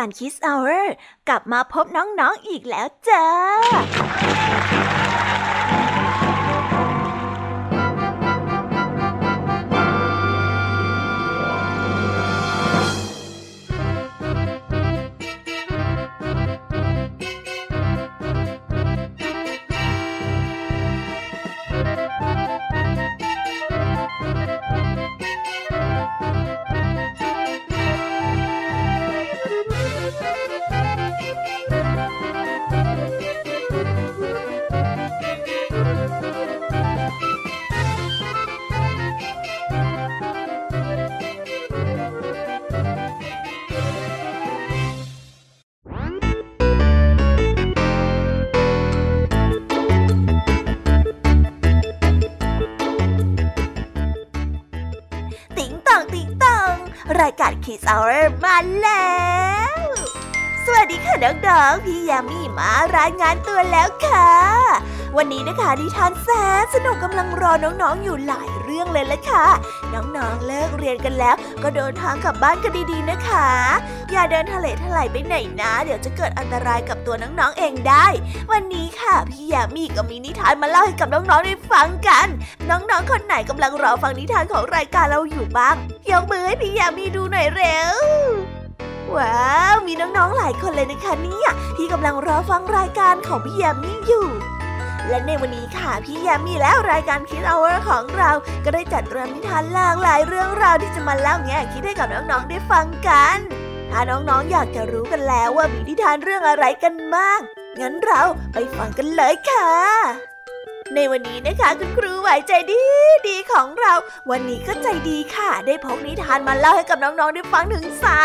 รายการ Kiss Hour กลับมาพบน้องๆออีกแล้วจ้า Kiss Hour มาแล้ว สวัสดีค่ะน้องๆ พี่ยามีมารายงานตัวแล้วค่ะ วันนี้นะคะดิฉันแสนสนุกกำลังรอน้องๆ อยู่หลายเรื่องเลยละค่ะ น้องๆ เลิกเรียนกันแล้ว ก็เดินทางกลับบ้านกันดีๆ นะคะ อย่าเดินทะเลทลายไปไหนนะ เดี๋ยวจะเกิดอันตรายกับตัวน้องๆ เองได้ วันนี้ค่ะพี่ยามีก็มีนิทานมาเล่าให้กับน้องๆ ได้ฟังกัน น้องๆ คนไหนกำลังรอฟังนิทานของรายการเราอยู่บ้างยกมือให้พี่ยามีดูหน่อยเร็ว ว้าว มีน้องๆหลายคนเลยนะคะเนี่ยที่กำลังรอฟังรายการของพี่ยามีอยู่ และในวันนี้ค่ะพี่ยามีและรายการคิดเอาเวของเรา ก็ได้จัดเตรียมนิทานหลากหลายเรื่องราวที่จะมาเล่าแง่คิดให้กับน้องๆได้ฟังกัน ถ้าน้องๆอยากจะรู้กันแล้วว่ามีนิทานเรื่องอะไรกันบ้างงั้นเราไปฟังกันเลยค่ะ ในวันนี้นะคะคุณครูไหวใจดีดีของเรา วันนี้ก็ใจดีค่ะ ได้พกนิทานมาเล่าให้กับน้องๆได้ฟังถึงสา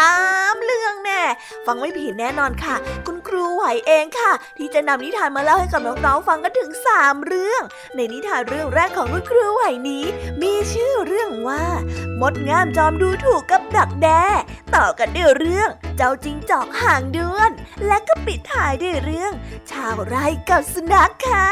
มเรื่องแน่ ฟังไม่ผิดแน่นอนค่ะ คุณครูไหวเองค่ะ ที่จะนำนิทานมาเล่าให้กับน้องๆฟังกันถึงสามเรื่อง ในนิทานเรื่องแรกของคุณครูไหวนี้ มีชื่อเรื่องว่า มดงามจอมดูถูกกับดักแด้ต่อกันด้วยเรื่อง เจ้าจิงจอกห่างเดือน และก็ปิดท้ายด้วยเรื่อง ชาวไร่กับสุนัขค่ะ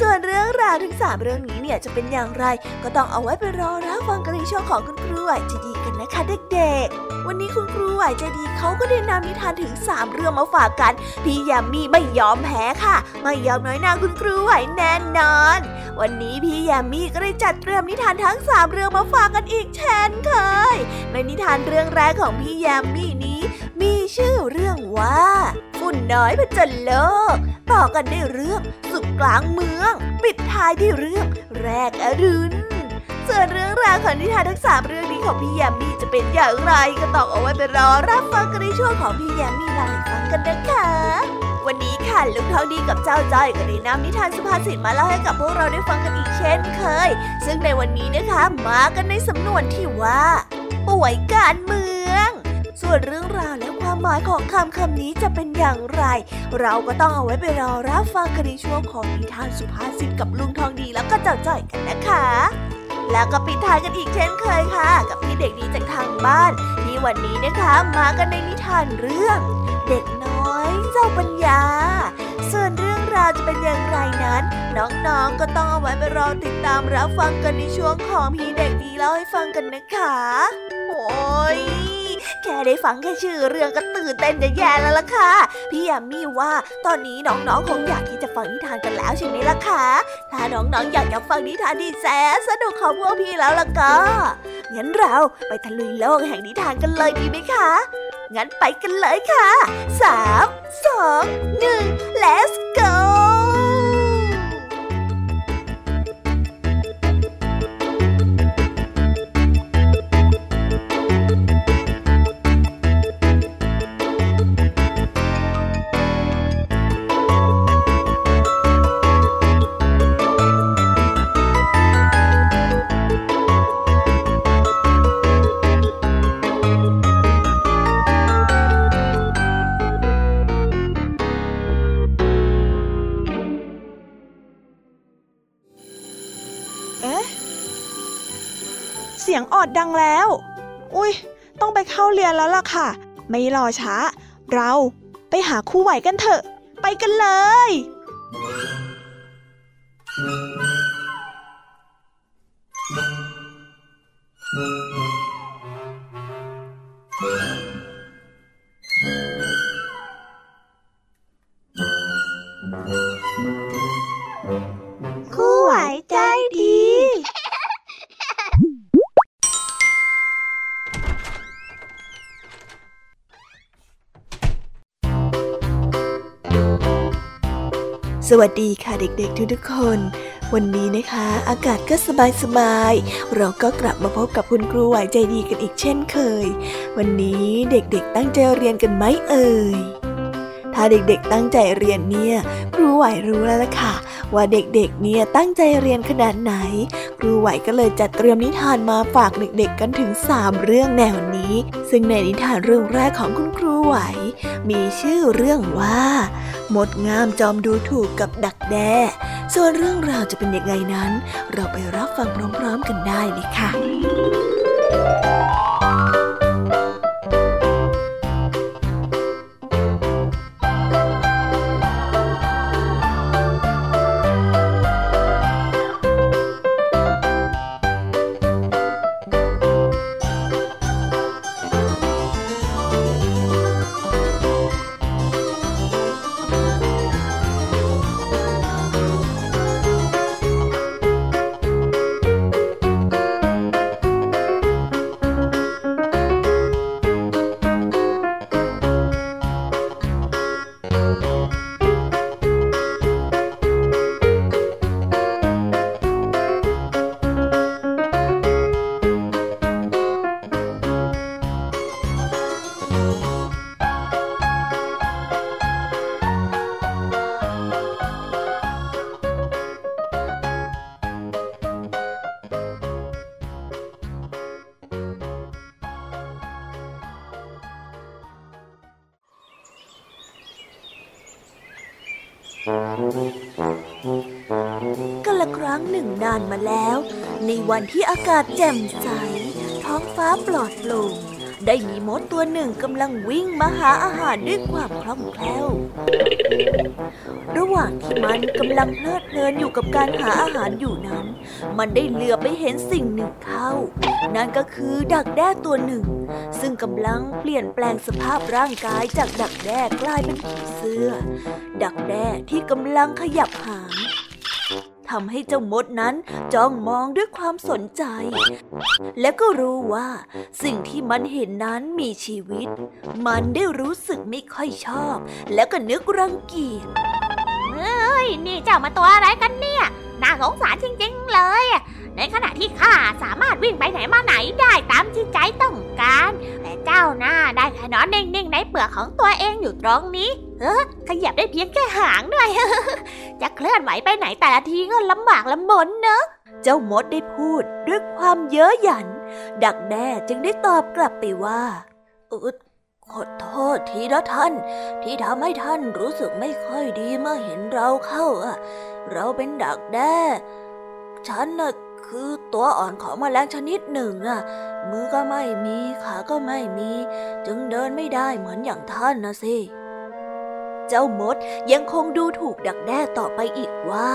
ส่วนเรื่องราวทั้งสามเรื่องนี้เนี่ยจะเป็นอย่างไร ก็ต้องเอาไว้ไปรอรับฟังกันในช่วงของคุณครูไหวใจะดีกันนะคะเด็กๆ วันนี้คุณครูไหวใจดีเขาก็ได้นำนิทานถึงสามเรื่องมาฝากกัน พี่ยามีไม่ยอมแพ้ค่ะ ไม่ยอมน้อยหน้าคุณครูไหวแน่นอน วันนี้พี่ยามีก็ได้จัดเตรียมนิทานทั้งสามเรื่องมาฝากกันอีกเช่นเคยในนิทานเรื่องแรกของพี่ยามีนี้ มีชื่อเรื่องว่า ฝุ่นน้อยผจญโลกต่อกันได้เรื่องสุดกลางเมือง ปิดท้ายด้วยเรื่องแรกอรุณส่วนเรื่องราวของนิทานทั้งสามเรื่องนี้ของพี่ยามีจะเป็นอย่างไรก็ต้องเอาไว้ไปรอรับฟังกันในช่วงของพี่ยามีเล่าให้ฟังกันนะคะวันนี้ค่ะลุงทองดีกับเจ้าจ้อยก็ได้นำนิทานสุภาษิตมาเล่าให้กับพวกเราได้ฟังกันอีกเช่นเคย ซึ่งในวันนี้นะคะมากันในสำนวนที่ว่า ป่วยการเมือง ส่วนเรื่องราวและความ หมายของคำคำนี้จะเป็นอย่างไร เราก็ต้องเอาไว้ไปรอรับฟังกันในช่วงของนิทานสุภาษิตกับลุงทองดีแล้วก็เจ้าจ้อยกันนะคะ แล้วก็ปิดท้ายกันอีกเช่นเคยค่ะ กับพี่เด็กดีจากทางบ้าน ที่วันนี้นะคะมากันในนิทานเรื่อง เด็กน้อยเจ้าปัญญา ส่วนเรื่องราวจะเป็นอย่างไรนั้น น้องๆก็ต้องเอาไว้ไปรอติดตามรับฟังกันในช่วงของพี่เด็กดีเล่าให้ฟังกันนะคะโอ้ย แค่ได้ฟังแค่ชื่อเรื่องก็ตื่นเต้นจะแย่แล้วล่ะค่ะ พี่ยามีว่าตอนนี้น้องๆคงอยากที่จะฟังนิทานกันแล้วใช่ไหมล่ะคะถ้าน้องๆอยากจะฟังนิทานที่แสนสนุกของพวกพี่แล้วล่ะก็งั้นเราไปทะลุยโลกแห่งนิทานกันเลยดีไหมคะงั้นไปกันเลยค่ะสามสองหนึ่ง let's go แล้ว อุ้ยต้องไปเข้าเรียนแล้วล่ะค่ะ ไม่รอช้า เราไปหาคู่ไหวกันเถอะ ไปกันเลย สวัสดีค่ะเด็กๆทุกๆคน วันนี้นะคะ อากาศก็สบายๆ เราก็กลับมาพบกับคุณครูไหวใจดีกันอีกเช่นเคย วันนี้เด็กๆตั้งใจเรียนกันไหมเอ่ยถ้าเด็กๆตั้งใจเรียนเนี่ย ครูไหวรู้แล้วล่ะค่ะ ว่าเด็กๆ เนี่ยตั้งใจเรียนขนาดไหน ครูไหวก็เลยจัดเตรียมนิทานมาฝากเด็กๆ กันถึง 3 เรื่องแนวนี้ ซึ่งในนิทานเรื่องแรกของคุณครูไหว มีชื่อเรื่องว่า มดงามจอมดูถูกกับดักแด้ ส่วนเรื่องราวจะเป็นยังไงนั้น เราไปรับฟังพร้อมๆกันได้เลยค่ะ วันที่อากาศแจ่มใส ท้องฟ้าปลอดโปร่งได้มีมดตัวหนึ่งกำลังวิ่งมาหาอาหารด้วยความคล่องแคล่ว ระหว่างที่มันกำลังเพลิดเพลินอยู่กับการหาอาหารอยู่นั้น มันได้เหลือไปเห็นสิ่งหนึ่งเข้า นั่นก็คือดักแด้ตัวหนึ่ง ซึ่งกำลังเปลี่ยนแปลงสภาพร่างกายจากดักแด้กลายเป็นผีเสื้อ ดักแด้ที่กำลังขยับหาำให้เจ้ามดนั้นจ้องมองด้วยความสนใจ และก็รู้ว่าสิ่งที่มันเห็นนั้นมีชีวิต มันได้รู้สึกไม่ค่อยชอบ แล้วก็นึกรังเกียจเฮ้ยนี่เจ้ามาตัวอะไรกันเนี่ย น่าสงสารจริงๆเลย ในขณะที่ข้าสามารถวิ่งไปไหนมาไหนได้ตามที่ใจต้องการ แต่เจ้าน่าได้แค่นอนนิ่งๆในเปลือกของตัวเองอยู่ตรงนี้ เออขยับได้เพียงแค่หางด้วยจะเคลื่อนไหวไปไหนแต่ละทีก็ลำบากลำบนเนอะ เจ้ามดได้พูดด้วยความเย้ยหยัน ดักแด้จึงได้ตอบกลับไปว่าเออขอโทษทีนะท่าน ที่ทำให้ท่านรู้สึกไม่ค่อยดีเมื่อเห็นเราเข้าอะเราเป็นดักแด้ ฉันน่ะคือตัวอ่อนของแมลงชนิดหนึ่งอะมือก็ไม่มี ขาก็ไม่มี จึงเดินไม่ได้เหมือนอย่างท่านนะสิ เจ้ามดยังคงดูถูกดักแด้ต่อไปอีกว่า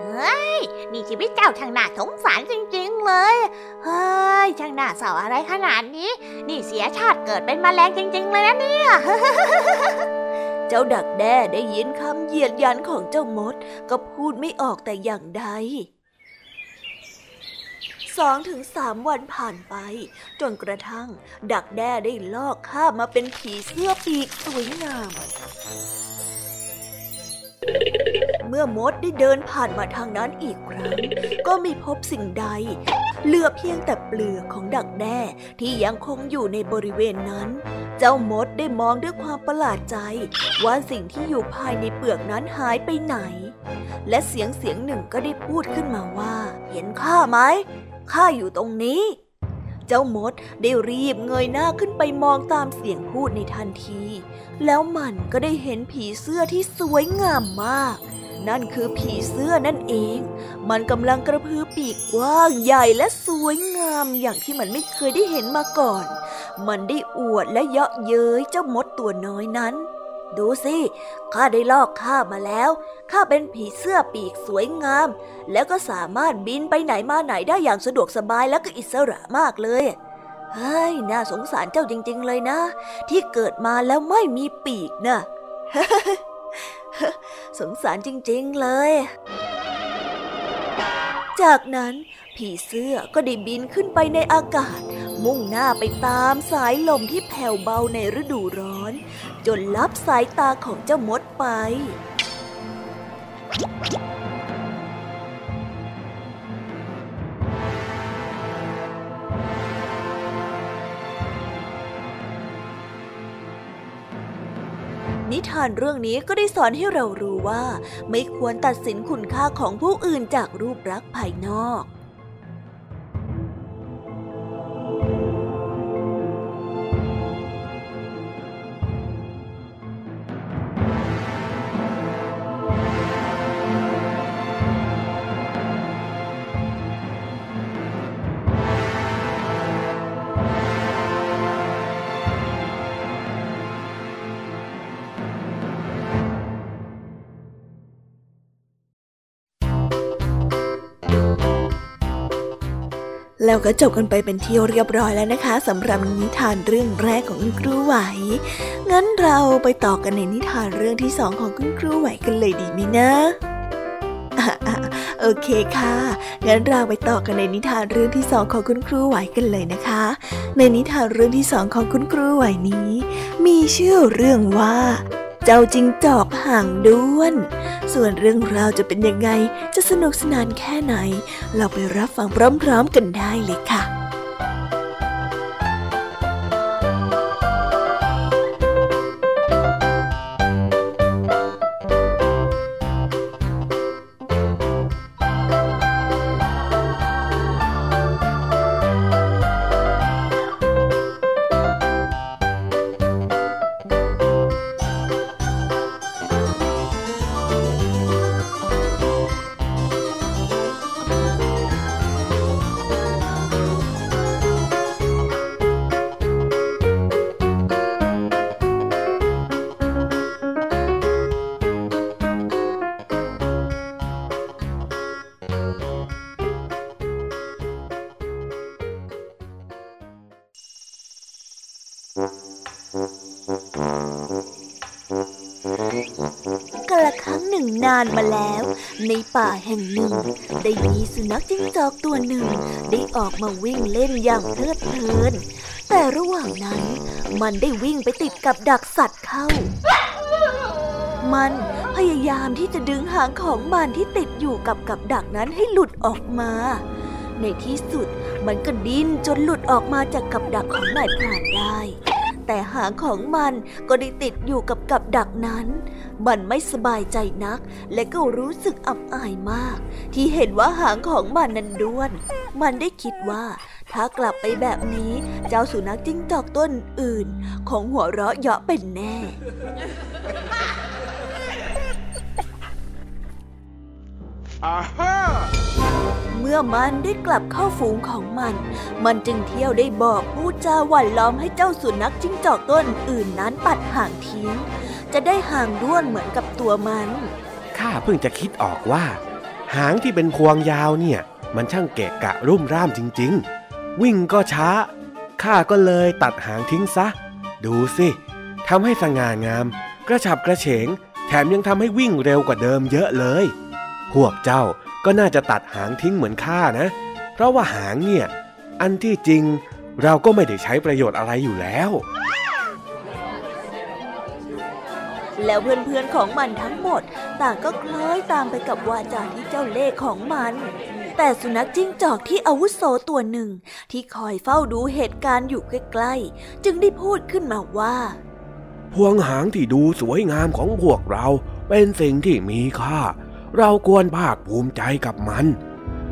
เฮ้ยนี่ชีวิตเจ้าช่างน่าสงสารจริงๆเลย เฮ้ยช่างน่าเศร้าอะไรขนาดนี้ นี่เสียชาติเกิดเป็นมแมลงจริง ๆ เลยนะเนี่ย เจ้าดักแด้ได้ยินคำเหยียดยันของเจ้ามด ก็พูดไม่ออกแต่อย่างใด สองถึงสามวันผ่านไป จนกระทั่ง ดักแด้ได้ลอกข้าบมาเป็นผีเสื้อปีกสวยงาม เมื่อมดได้เดินผ่านมาทางนั้นอีกครั้ง ก็ไม่พบสิ่งใด เหลือเพียงแต่เปลือกของดักแด้ที่ยังคงอยู่ในบริเวณนั้น เจ้ามดได้มองด้วยความประหลาดใจ ว่าสิ่งที่อยู่ภายในเปลือกนั้นหายไปไหนและเสียงเสียงหนึ่งก็ได้พูดขึ้นมาว่า เห็นข้าไหม ข้าอยู่ตรงนี้ เจ้ามดได้รีบเงยหน้าขึ้นไปมองตามเสียงพูดในทันที แล้วมันก็ได้เห็นผีเสื้อที่สวยงามมาก นั่นคือผีเสื้อนั่นเอง มันกำลังกระพือปีกกว้างใหญ่และสวยงามอย่างที่มันไม่เคยได้เห็นมาก่อน มันได้อวดและเยาะเย้ยเจ้ามดตัวน้อยนั้น ดูสิข้าได้ลอกข้ามาแล้ว ข้าเป็นผีเสื้อปีกสวยงาม แล้วก็สามารถบินไปไหนมาไหนได้อย่างสะดวกสบายและก็อิสระมากเลยเฮ้ยน่าสงสารเจ้าจริง ๆ เลยนะ ที่เกิดมาแล้วไม่มีปีกนะสงสารจริง ๆ เลย จากนั้น ผีเสื้อก็ได้บินขึ้นไปในอากาศ มุ่งหน้าไปตามสายลมที่แผ่วเบาในฤดูร้อน จนลับสายตาของเจ้ามดไปนิทานเรื่องนี้ก็ได้สอนให้เรารู้ว่า ไม่ควรตัดสินคุณค่าของผู้อื่นจากรูปลักษณ์ภายนอก แล้วก็จบกันไปเป็นที่เรียบร้อยแล้วนะคะสำหรับนิทานเรื่องแรกของคุณครูไหว งั้นเราไปต่อกันในนิทานเรื่องที่สองของคุณครูไหวกันเลยดีไหมนะโอเคค่ะ งั้นเราไปต่อกันในนิทานเรื่องที่สองของคุณครูไหวกันเลยนะคะ ในนิทานเรื่องที่สองของคุณครูไหวนี้ มีชื่อเรื่องว่า เจ้าจิงจอกห่างด้วน ส่วนเรื่องราวจะเป็นยังไง จะสนุกสนานแค่ไหน เราไปรับฟังพร้อมๆกันได้เลยค่ะ ในป่าแห่งหนึ่ง ได้มีสุนัขจิ้งจอกตัวหนึ่ง ได้ออกมาวิ่งเล่นอย่างเพลิดเพลิน แต่ระหว่างนั้น มันได้วิ่งไปติดกับดักสัตว์เข้า มันพยายามที่จะดึงหางของมันที่ติดอยู่กับกับดักนั้นให้หลุดออกมา ในที่สุดมันก็ดิ้นจนหลุดออกมาจากกับดักของนายพรานได้ แต่หางของมันก็ได้ติดอยู่กับกับดักนั้น มันไม่สบายใจนัก และก็รู้สึกอับอายมาก ที่เห็นว่าหางของมันนั้นด้วน มันได้คิดว่าถ้ากลับไปแบบนี้เจ้าสุนัขจิ้งจอกต้นอื่น ของหัวเราะเยาะเป็นแน่ Aha! เมื่อมันได้กลับเข้าฝูงของมัน มันจึงเที่ยวได้บอกพูดจาหว่านล้อมให้เจ้าสุนัขจิ้งจอกต้นอื่นนั้นปัดห่างทิ้ง จะได้ห่างด้วนเหมือนกับตัวมัน ข้าเพิ่งจะคิดออกว่า หางที่เป็นพวงยาวเนี่ย มันช่างเกะกะรุ่มร่ามจริง ๆ วิ่งก็ช้า ข้าก็เลยตัดหางทิ้งซะ ดูสิทำให้สง่างาม กระฉับกระเฉง แถมยังทำให้วิ่งเร็วกว่าเดิมเยอะเลย พวกเจ้าก็น่าจะตัดหางทิ้งเหมือนข้านะ เพราะว่าหางเนี่ย อันที่จริงเราก็ไม่ได้ใช้ประโยชน์อะไรอยู่แล้ว แล้วเพื่อนๆของมันทั้งหมด ต่างก็คล้อยตามไปกับวาจาที่เจ้าเล่ห์ของมันแต่สุนัขจิ้งจอกที่อาวุโสตัวหนึ่ง ที่คอยเฝ้าดูเหตุการณ์อยู่ใกล้ๆ จึงได้พูดขึ้นมาว่า พวงหางที่ดูสวยงามของพวกเรา เป็นสิ่งที่มีค่า เราควรภาคภูมิใจกับมัน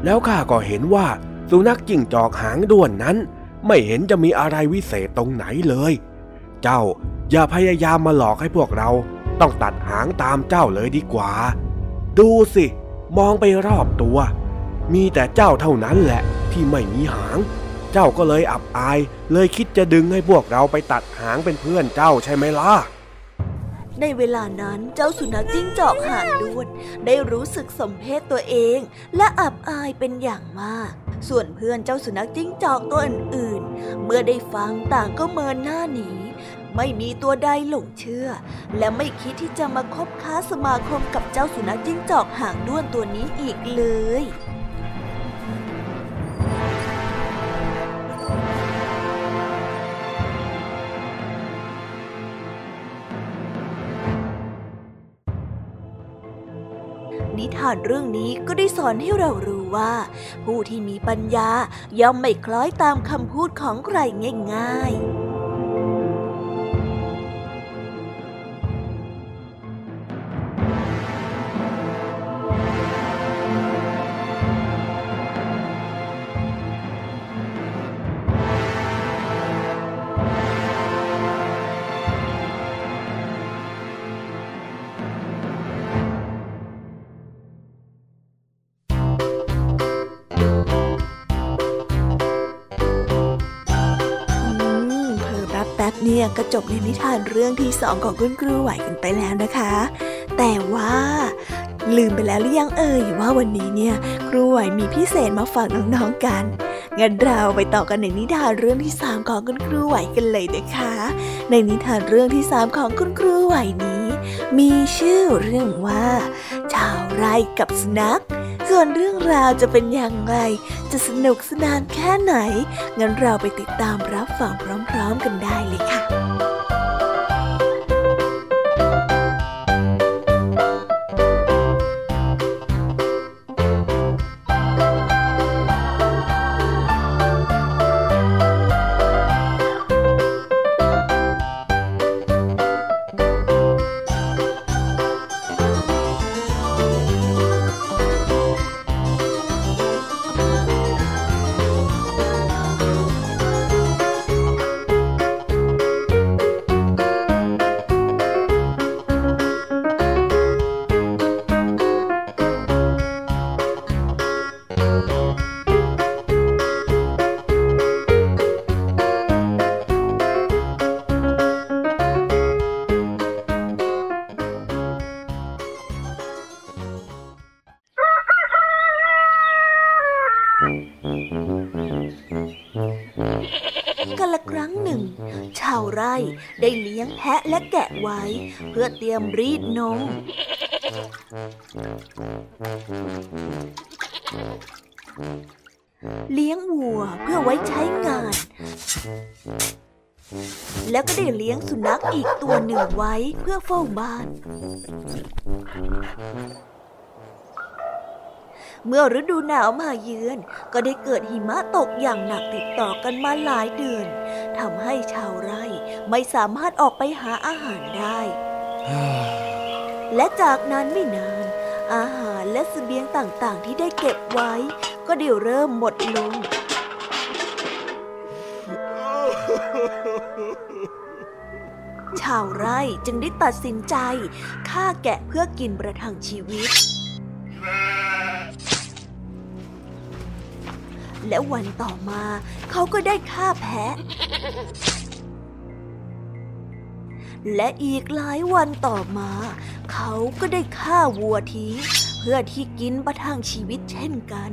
แล้วข้าก็เห็นว่าสุนัขจิ้งจอกหางด้วนนั้น ไม่เห็นจะมีอะไรวิเศษตรงไหนเลย เจ้าอย่าพยายามมาหลอกให้พวกเราต้องตัดหางตามเจ้าเลยดีกว่า ดูสิ มองไปรอบตัว มีแต่เจ้าเท่านั้นแหละที่ไม่มีหาง เจ้าก็เลยอับอาย เลยคิดจะดึงให้พวกเราไปตัดหางเป็นเพื่อนเจ้าใช่ไหมล่ะ ในเวลานั้นเจ้าสุนัขจิ้งจอกหางด้วนได้รู้สึกสมเพศตัวเอง และอับอายเป็นอย่างมาก ส่วนเพื่อนเจ้าสุนัขจิ้งจอกตัวอื่นๆ เมื่อได้ฟังต่างก็เมินหน้าหนีไม่มีตัวใดหลงเชื่อ และไม่คิดที่จะมาคบค้าสมาคมกับเจ้าสุนัขจิ้งจอกหางด้วนตัวนี้อีกเลย ทานเรื่องนี้ก็ได้สอนให้เรารู้ว่า ผู้ที่มีปัญญาย่อมไม่คล้อยตามคำพูดของใครง่าย ๆ เนี่ยก็จบในนิทานเรื่องที่สองของคุณครูไหวกันไปแล้วนะคะ แต่ว่าลืมไปแล้วหรือยังเอ่ยว่าวันนี้เนี่ย ครูไหวมีพิเศษมาฝากน้องๆกันงั้นเราไปต่อกันในนิทานเรื่องที่สามของคุณครูไหวกันเลยนะคะ ในนิทานเรื่องที่สามของคุณครูไหวนี้ มีชื่อเรื่องว่า ชาวไร่กับสุนัข ส่วนเรื่องราวจะเป็นอย่างไร จะสนุกสนานแค่ไหน งั้นเราไปติดตามรับฟังพร้อม ๆ กันได้เลยค่ะ มรีดนม เลี้ยงวัวเพื่อไว้ใช้งาน แล้วก็ได้เลี้ยงสุนัขอีกตัวหนึ่งไว้เพื่อเฝ้าบ้าน เมื่อฤดูหนาวมาเยือน ก็ได้เกิดหิมะตกอย่างหนักติดต่อกันมาหลายเดือนทำให้ชาวไร่ไม่สามารถออกไปหาอาหารได้ และจากนั้นไม่นาน อาหารและเสบียงต่างๆ ที่ได้เก็บไว้ ก็เดี๋ยวเริ่มหมดลง ชาวไร่จึงได้ตัดสินใจฆ่าแกะเพื่อกินประทังชีวิต และวันต่อมาเขาก็ได้ฆ่าแพะ และอีกหลายวันต่อมา เขาก็ได้ฆ่าวัวทิ้งเพื่อที่กินประทังชีวิตเช่นกัน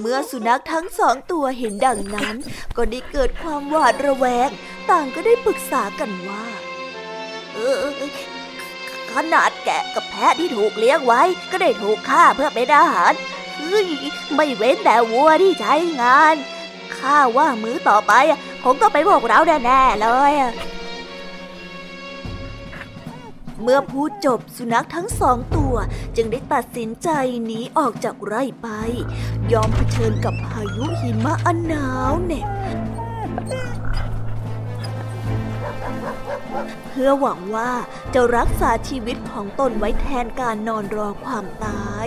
เมื่อสุนัขทั้งสองตัวเห็นดังนั้น ก็ได้เกิดความหวาดระแวง ต่างก็ได้ปรึกษากันว่า เออขนาดแกะกับแพะที่ถูกเลี้ยงไว้ ก็ได้ถูกฆ่าเพื่อเป็นอาหารเฮ้ย ไม่เว้นแต่วัวที่ใช้งาน ข้าว่ามื้อต่อไปคงต้องเป็นพวกเราแน่ๆเลย เมื่อพูดจบสุนัขทั้งสองตัวจึงได้ตัดสินใจหนีออกจากไร่ไป ยอมเผชิญกับพายุหิมะอันหนาวเหน็บเพื่อหวังว่าจะรักษาชีวิตของตนไว้แทนการนอนรอความตาย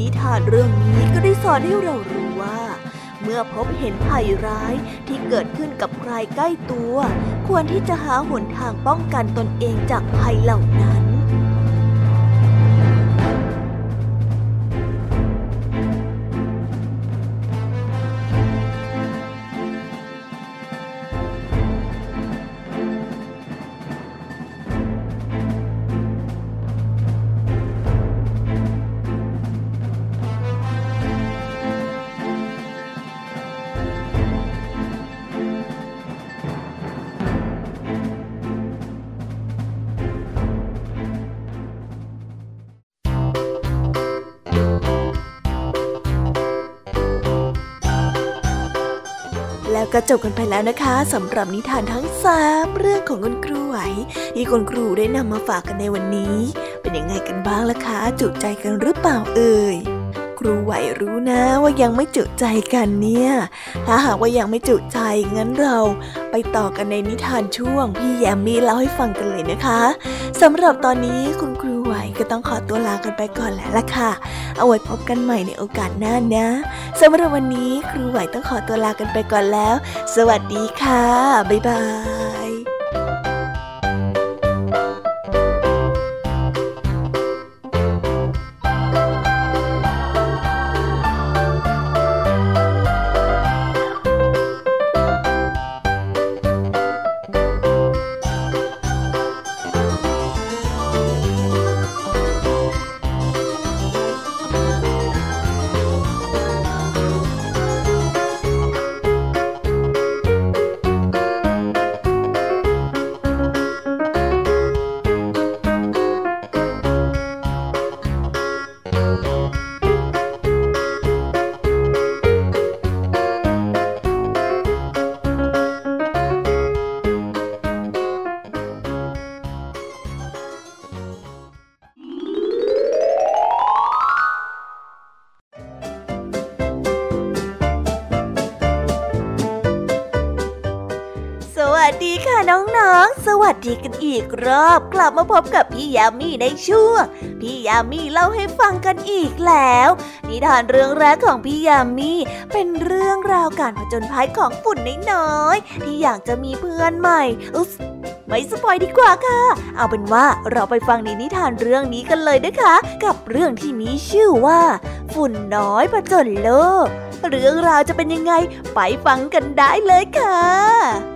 นิทานเรื่องนี้ก็ได้สอนให้เรารู้ว่า เมื่อพบเห็นภัยร้ายที่เกิดขึ้นกับใครใกล้ตัว ควรที่จะหาหนทางป้องกันตนเองจากภัยเหล่านั้น ก็จบกันไปแล้วนะคะสำหรับนิทานทั้งสามเรื่องของคุณครูไหวที่คุณครูได้นำมาฝากกันในวันนี้ เป็นยังไงกันบ้างล่ะคะ จุใจกันหรือเปล่าเอ่ยครูไหวรู้นะว่ายังไม่จุใจกันเนี่ย ถ้าหากว่ายังไม่จุใจงั้นเราไปต่อกันในนิทานช่วง พี่แยมมี่เล่าให้ฟังกันเลยนะคะสำหรับตอนนี้คุณครู ก็ต้องขอตัวลากันไปก่อนแล้วล่ะค่ะ เอาไว้พบกันใหม่ในโอกาสหน้านะสำหรับวันนี้ครูไหวต้องขอตัวลากันไปก่อนแล้ว สวัสดีค่ะ บ๊ายบาย อีกรอบกลับมาพบกับพี่ยามีในช่วงพี่ยามีเล่าให้ฟังกันอีกแล้ว นิทานเรื่องแรกของพี่ยามีเป็นเรื่องราวการผจญภัยของฝุ่นน้อยๆที่อยากจะมีเพื่อนใหม่อุ๊สไม่สปอยดีกว่าค่ะ เอาเป็นว่าเราไปฟังในนิทานเรื่องนี้กันเลยนะคะ กับเรื่องที่มีชื่อว่า ฝุ่นน้อยผจญโลก เรื่องราวจะเป็นยังไง ไปฟังกันได้เลยค่ะ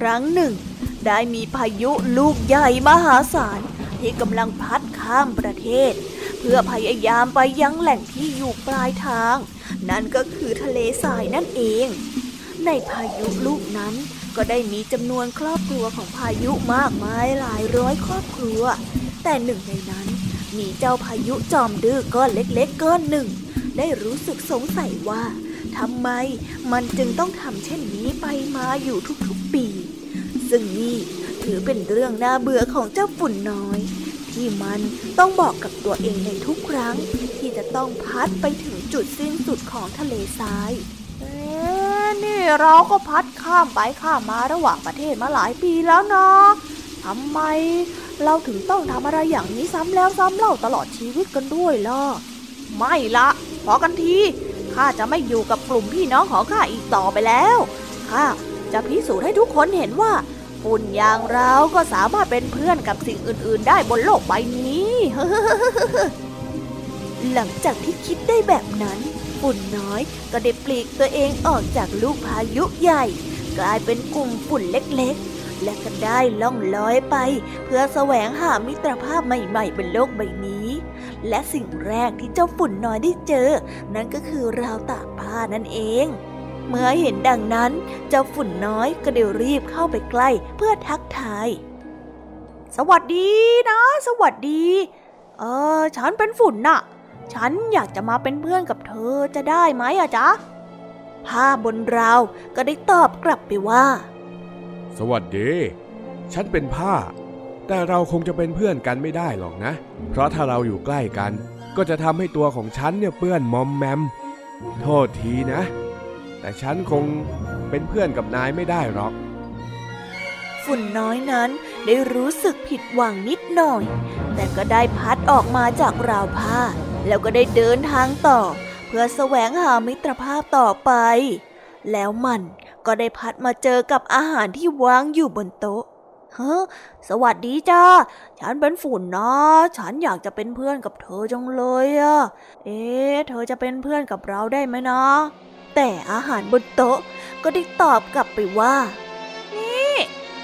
ครั้งหนึ่ง ได้มีพายุลูกใหญ่มหาศาลที่กำลังพัดข้ามประเทศ เพื่อพยายามไปยังแหล่งที่อยู่ปลายทาง นั่นก็คือทะเลทรายนั่นเอง ในพายุลูกนั้นก็ได้มีจำนวนครอบครัวของพายุมากมายหลายร้อยครอบครัว แต่หนึ่งในนั้น มีเจ้าพายุจอมดื้อก้อนเล็กๆก้อนหนึ่ง ได้รู้สึกสงสัยว่าทำไมมันจึงต้องทำเช่นนี้ไปมาอยู่ทุก ซึ่งนี่ถือเป็นเรื่องน่าเบื่อของเจ้าฝุ่นน้อย ที่มันต้องบอกกับตัวเองในทุกครั้ง ที่จะต้องพัดไปถึงจุดสิ้นสุดของทะเลทรายเอ๊ะนี่เราก็พัดข้ามไปข้ามมาระหว่างประเทศมาหลายปีแล้วนะทำไมเราถึงต้องทำอะไรอย่างนี้ซ้ำแล้วซ้ำเล่าตลอดชีวิตกันด้วยล่ะ ไม่ละพอกันทีข้าจะไม่อยู่กับกลุ่มพี่น้องของข้าอีกต่อไปแล้วข้าจะพิสูจน์ให้ทุกคนเห็นว่า ฝุ่นอย่างเราก็สามารถเป็นเพื่อนกับสิ่งอื่น ๆ ได้บนโลกใบนี้ หลังจากที่คิดได้แบบนั้นฝุ่นน้อยก็ได้ปลีกตัวเองออกจากลูกพายุใหญ่ กลายเป็นกลุ่มฝุ่นเล็กๆ และก็ได้ล่องลอยไป เพื่อแสวงหามิตรภาพใหม่ ๆ บนโลกใบนี้ และสิ่งแรกที่เจ้าฝุ่นน้อยได้เจอ นั่นก็คือราวตากผ้านั่นเอง เมื่อเห็นดังนั้น เจ้าฝุ่นน้อยก็ได้รีบเข้าไปใกล้เพื่อทักทาย สวัสดีนะ สวัสดี เออฉันเป็นฝุ่นน่ะ ฉันอยากจะมาเป็นเพื่อนกับเธอจะได้ไหมอะจ๊ะผ้าบนราวก็ได้ตอบกลับไปว่า สวัสดี ฉันเป็นผ้า แต่เราคงจะเป็นเพื่อนกันไม่ได้หรอกนะ เพราะถ้าเราอยู่ใกล้กัน ก็จะทำให้ตัวของฉันเนี่ยเปื้อนมอมแมม โทษทีนะ แต่ฉันคงเป็นเพื่อนกับนายไม่ได้หรอก ฝุ่นน้อยนั้นได้รู้สึกผิดหวังนิดหน่อย แต่ก็ได้พัดออกมาจากราวผ้า แล้วก็ได้เดินทางต่อ เพื่อแสวงหามิตรภาพต่อไป แล้วมันก็ได้พัดมาเจอกับอาหารที่วางอยู่บนโต๊ะเฮ้สวัสดีจ้า ฉันเป็นฝุ่นนะ ฉันอยากจะเป็นเพื่อนกับเธอจังเลยอะเอ๊ะ เธอจะเป็นเพื่อนกับเราได้ไหมนะ แต่อาหารบนโต๊ะก็ได้ตอบกลับไปว่า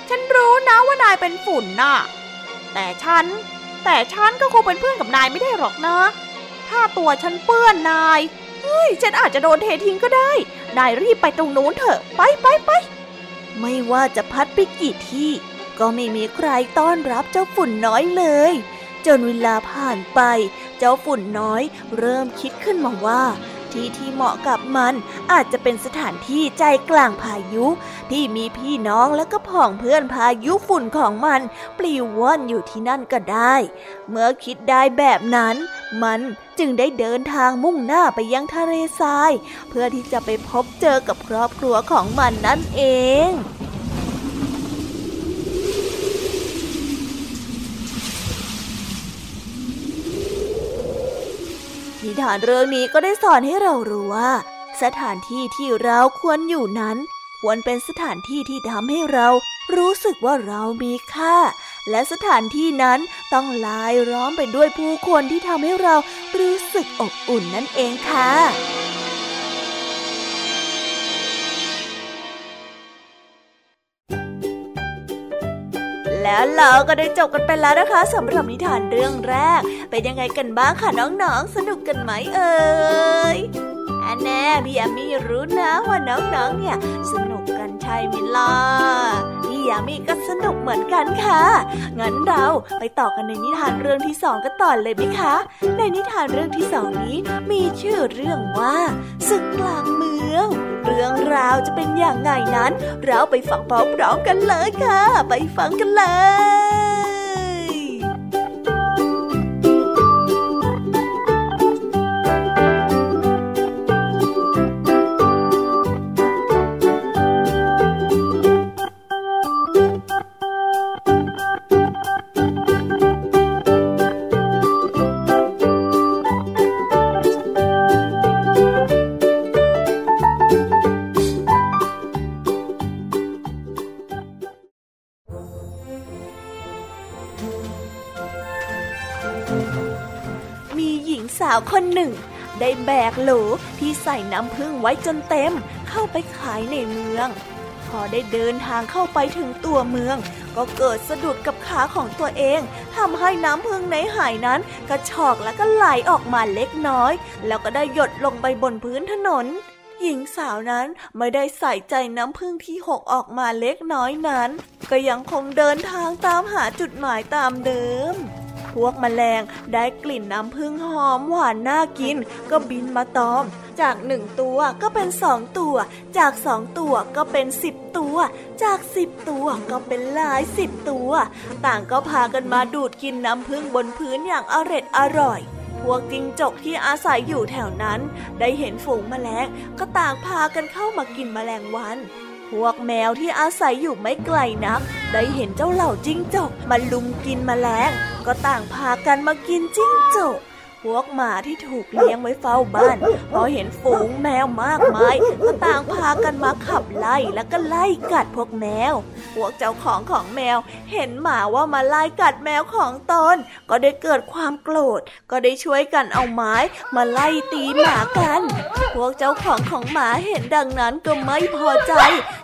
ฉันรู้นะว่านายเป็นฝุ่นน่ะ แต่ฉัน แต่ฉันก็คงเป็นเพื่อนกับนายไม่ได้หรอกนะ ถ้าตัวฉันเปื้อนนาย เฮ้ย ฉันอาจจะโดนเททิ้งก็ได้ นายรีบไปตรงนู้นเถอะ ไปไปไป ไม่ว่าจะพัดไปกี่ที่ ก็ไม่มีใครต้อนรับเจ้าฝุ่นน้อยเลย จนเวลาผ่านไป เจ้าฝุ่นน้อย เริ่มคิดขึ้นมาว่า ที่ที่เหมาะกับมัน อาจจะเป็นสถานที่ใจกลางพายุ ที่มีพี่น้องและก็ผองเพื่อนพายุฝุ่นของมันปลิวว่อนอยู่ที่นั่นก็ได้ เมื่อคิดได้แบบนั้น มันจึงได้เดินทางมุ่งหน้าไปยังทะเลทราย เพื่อที่จะไปพบเจอกับครอบครัวของมันนั่นเอง ทานเรื่องนี้ก็ได้สอนให้เรารู้ว่า สถานที่ที่เราควรอยู่นั้น ควรเป็นสถานที่ที่ทำให้เรารู้สึกว่าเรามีค่า และสถานที่นั้นต้องลายล้อมไปด้วยผู้คนที่ทำให้เรารู้สึกอบอุ่นนั่นเองค่ะ แล้วเราก็ได้จบกันไปแล้วนะคะสำหรับนิทานเรื่องแรก เป็นยังไงกันบ้างคะน้องๆ สนุกกันไหมเอ่ย แน่พี่แอมมี่รู้นะว่าน้องๆเนี่ย สนุกกันใช่ไหมล่ะพี่ยามีก็สนุกเหมือนกันค่ะ งั้นเราไปต่อกันในนิทานเรื่องที่สองกันต่อเลยไหมคะ ในนิทานเรื่องที่สองนี้มีชื่อเรื่องว่าศึกกลางเมืองเรื่องราวจะเป็นอย่างไงนั้น เราไปฟังพร้อมๆกันเลยค่ะ ไปฟังกันเลย แบกโหลที่ใส่น้ำผึ้งไว้จนเต็ม เข้าไปขายในเมือง พอได้เดินทางเข้าไปถึงตัวเมืองกก็เกิดสะดุดกับขาของตัวเองทำให้น้ำพึ่งในหายนั้น กระชอกและก็ไหลออกมาเล็กน้อย แล้วก็ได้หยดลงไปบนพื้นถนนหญิงสาวนั้นไม่ได้ใส่ใจน้ำพึ่งที่หกออกมาเล็กน้อยนั้น ก็ยังคงเดินทางตามหาจุดหมายตามเดิม พวกแมลงได้กลิ่นน้ำผึ้งหอมหวานน่ากิน ก็บินมาตอม จากหนึ่งตัวก็เป็นสองตัว จากสองตัวก็เป็นสิบตัว จากสิบตัวก็เป็นหลายสิบตัว ต่างก็พากันมาดูดกินน้ำผึ้งบนพื้นอย่างอร็ดอร่อยพวกจิงจกที่อาศัยอยู่แถวนั้น ได้เห็นฝูงแมลงก็ต่างพากันเข้ามากินแมลงวัน พวกแมวที่อาศัยอยู่ไม่ไกลนัก ได้เห็นเจ้าเหล่าจิ้งจกมาลุมกินแมลงก็ต่างพากันมากินจิ้งจก วกหมาที่ถูกเลี้ยงไว้เฝ้าบ้าน พอเห็นฝูงแมวมากมายก็ต่างพากันมาขับไล่แล้วก็ไล่กัดพวกแมว พวกเจ้าของของแมว เห็นหมาว่ามาไล่กัดแมวของตน ก็ได้เกิดความโกรธ ก็ได้ช่วยกันเอาไม้มาไล่ตีหมากัน พวกเจ้าของของหมาเห็นดังนั้นก็ไม่พอใจ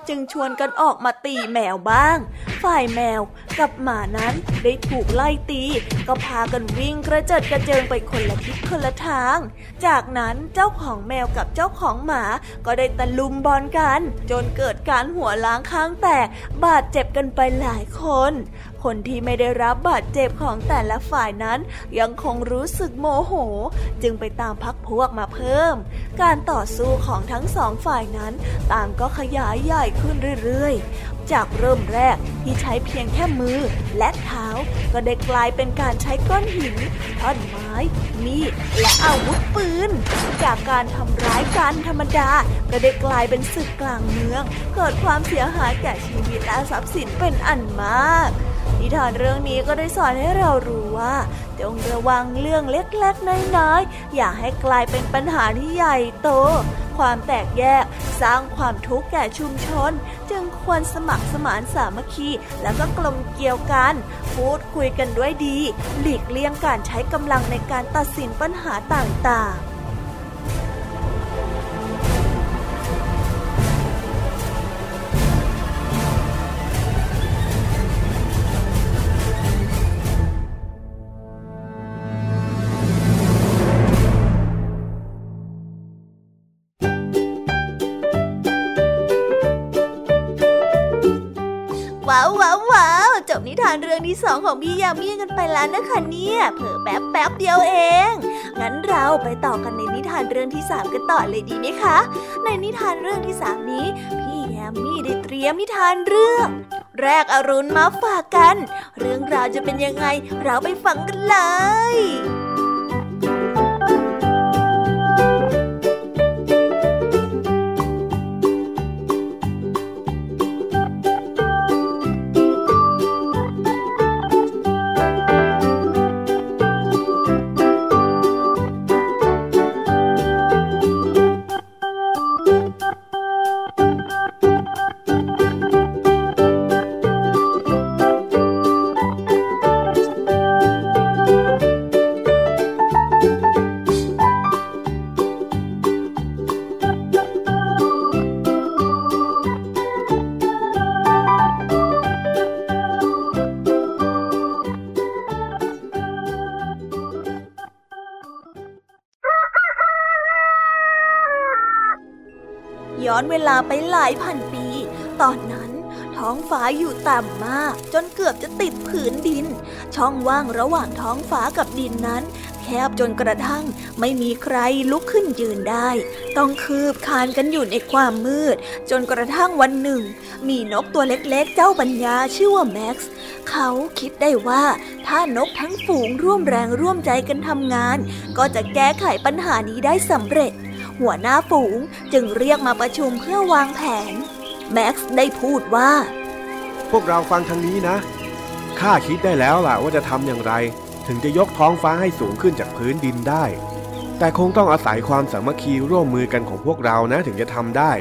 จึงชวนกันออกมาตีแมวบ้าง ฝ่ายแมวกับหมานั้นได้ถูกไล่ตี ก็พากันวิ่งกระเจิดกระเจิงไปคนละทิศคนละทาง จากนั้นเจ้าของแมวกับเจ้าของหมาก็ได้ตะลุมบอลกัน จนเกิดการหัวล้างข้างแตกบาดเจ็บกันไปหลายคน คนที่ไม่ได้รับบาดเจ็บของแต่ละฝ่ายนั้น ยังคงรู้สึกโมโห จึงไปตามพักพวกมาเพิ่ม การต่อสู้ของทั้งสองฝ่ายนั้น ต่างก็ขยายใหญ่ขึ้นเรื่อยๆ จากเริ่มแรกที่ใช้เพียงแค่มือและเท้า ก็ได้กลายเป็นการใช้ก้อนหินท่อนไม้ มีดและอาวุธปืน จากการทำร้ายกันธรรมดา ก็ได้กลายเป็นศึกกลางเมือง เกิดความเสียหายแก่ชีวิตและทรัพย์สินเป็นอันมาก นิทานเรื่องนี้ก็ได้สอนให้เรารู้ว่าจงระวังเรื่องเล็กๆน้อยๆอย่าให้กลายเป็นปัญหาที่ใหญ่โต ความแตกแยกสร้างความทุกข์แก่ชุมชน จึงควรสมัครสมานสามัคคี แล้วก็กลมเกลียวกัน พูดคุยกันด้วยดี หลีกเลี่ยงการใช้กำลังในการตัดสินปัญหาต่างๆ รื่องที่สองของพี่ยามีกันไปแล้วนะคะเนี่ยเผอแป๊บแป๊บเดียวเอง งั้นเราไปต่อกันในนิทานเรื่องที่สามกันต่อเลยดีไหมคะ ในนิทานเรื่องที่สามนี้ พี่ยามีได้เตรียมนิทานเรื่องแรกอรุณมาฝากกัน เรื่องราวจะเป็นยังไง เราไปฟังกันเลย อนเวลาไปหลายพันปี ตอนนั้นท้องฟ้าอยู่ต่ำมาก จนเกือบจะติดผืนดิน ช่องว่างระหว่างท้องฟ้ากับดินนั้น แคบจนกระทั่งไม่มีใครลุกขึ้นยืนได้ ต้องคืบคานกันอยู่ในความมืด จนกระทั่งวันหนึ่ง มีนกตัวเล็กๆ เจ้าปัญญาชื่อว่าแม็กซ์เขาคิดได้ว่าถ้านกทั้งฝูงร่วมแรงร่วมใจกันทำงาน ก็จะแก้ไขปัญหานี้ได้สำเร็จ หัวหน้าฝูงจึงเรียกมาประชุมเพื่อวางแผน แม็กซ์ได้พูดว่า พวกเราฟังทางนี้นะ ข้าคิดได้แล้วล่ะว่าจะทำอย่างไร ถึงจะยกท้องฟ้าให้สูงขึ้นจากพื้นดินได้ แต่คงต้องอาศัยความสามัคคีร่วมมือกันของพวกเรานะถึงจะทำได้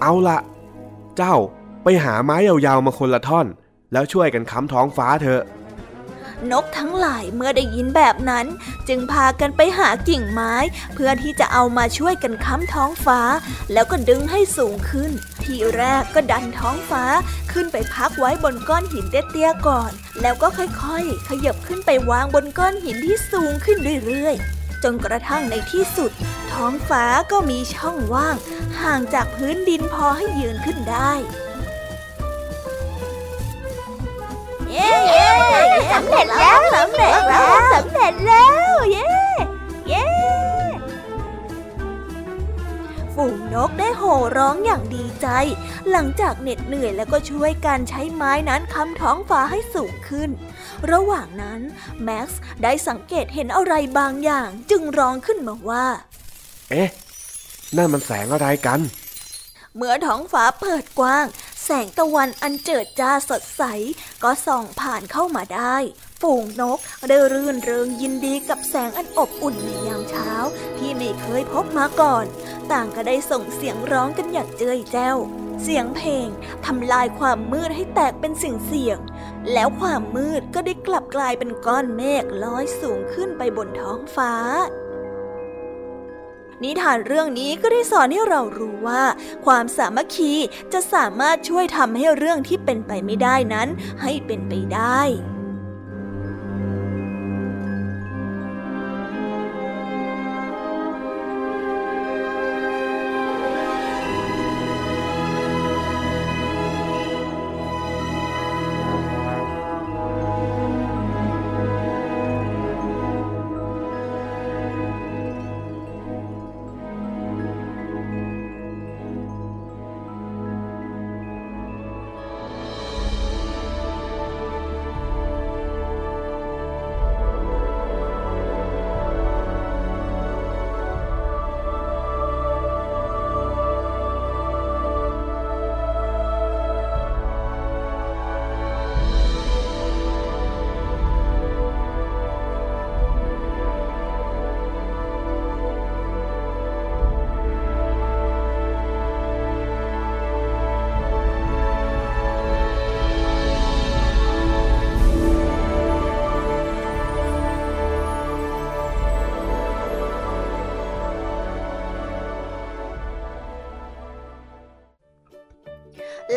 เอาละเจ้าไปหาไม้ยาวๆมาคนละท่อน แล้วช่วยกันค้ำท้องฟ้าเถอะ นกทั้งหลายเมื่อได้ยินแบบนั้น จึงพากันไปหากิ่งไม้ เพื่อที่จะเอามาช่วยกันค้ำท้องฟ้า แล้วก็ดึงให้สูงขึ้น ทีแรกก็ดันท้องฟ้าขึ้นไปพักไว้บนก้อนหินเตี้ยๆก่อน แล้วก็ค่อยๆ ขยับขึ้นไปวางบนก้อนหินที่สูงขึ้นเรื่อยๆจนกระทั่งในที่สุด ท้องฟ้าก็มีช่องว่าง ห่างจากพื้นดินพอให้ยืนขึ้นได้ เย้ สำเร็จแล้วสำเร็จแล้วสำเร็จแล้วเย้เย้ฝูงนกได้โห่ร้องอย่างดีใจ หลังจากเหน็ดเหนื่อยแล้วก็ช่วยกันใช้ไม้นั้นค้ำท้องฟ้าให้สูงขึ้น ระหว่างนั้นแม็กซ์ได้สังเกตเห็นอะไรบางอย่างจึงร้องขึ้นมาว่า เอ๊ะนั่นมันแสงอะไรกัน เมื่อท้องฟ้าเปิดกว้าง แสงตะวันอันเจิดจ้าสดใส ก็ส่องผ่านเข้ามาได้ ฝูงนกได้รื่นเริงยินดีกับแสงอันอบอุ่นในยามเช้า ที่ไม่เคยพบมาก่อน ต่างก็ได้ส่งเสียงร้องกันอย่างเจ้ยแจ้ว เสียงเพลงทำลายความมืดให้แตกเป็นสิ่งเสียง แล้วความมืดก็ได้กลับกลายเป็นก้อนเมฆลอยสูงขึ้นไปบนท้องฟ้า นิทานเรื่องนี้ก็ได้สอนให้เรารู้ว่า ความสามัคคีจะสามารถช่วยทำให้เรื่องที่เป็นไปไม่ได้นั้น ให้เป็นไปได้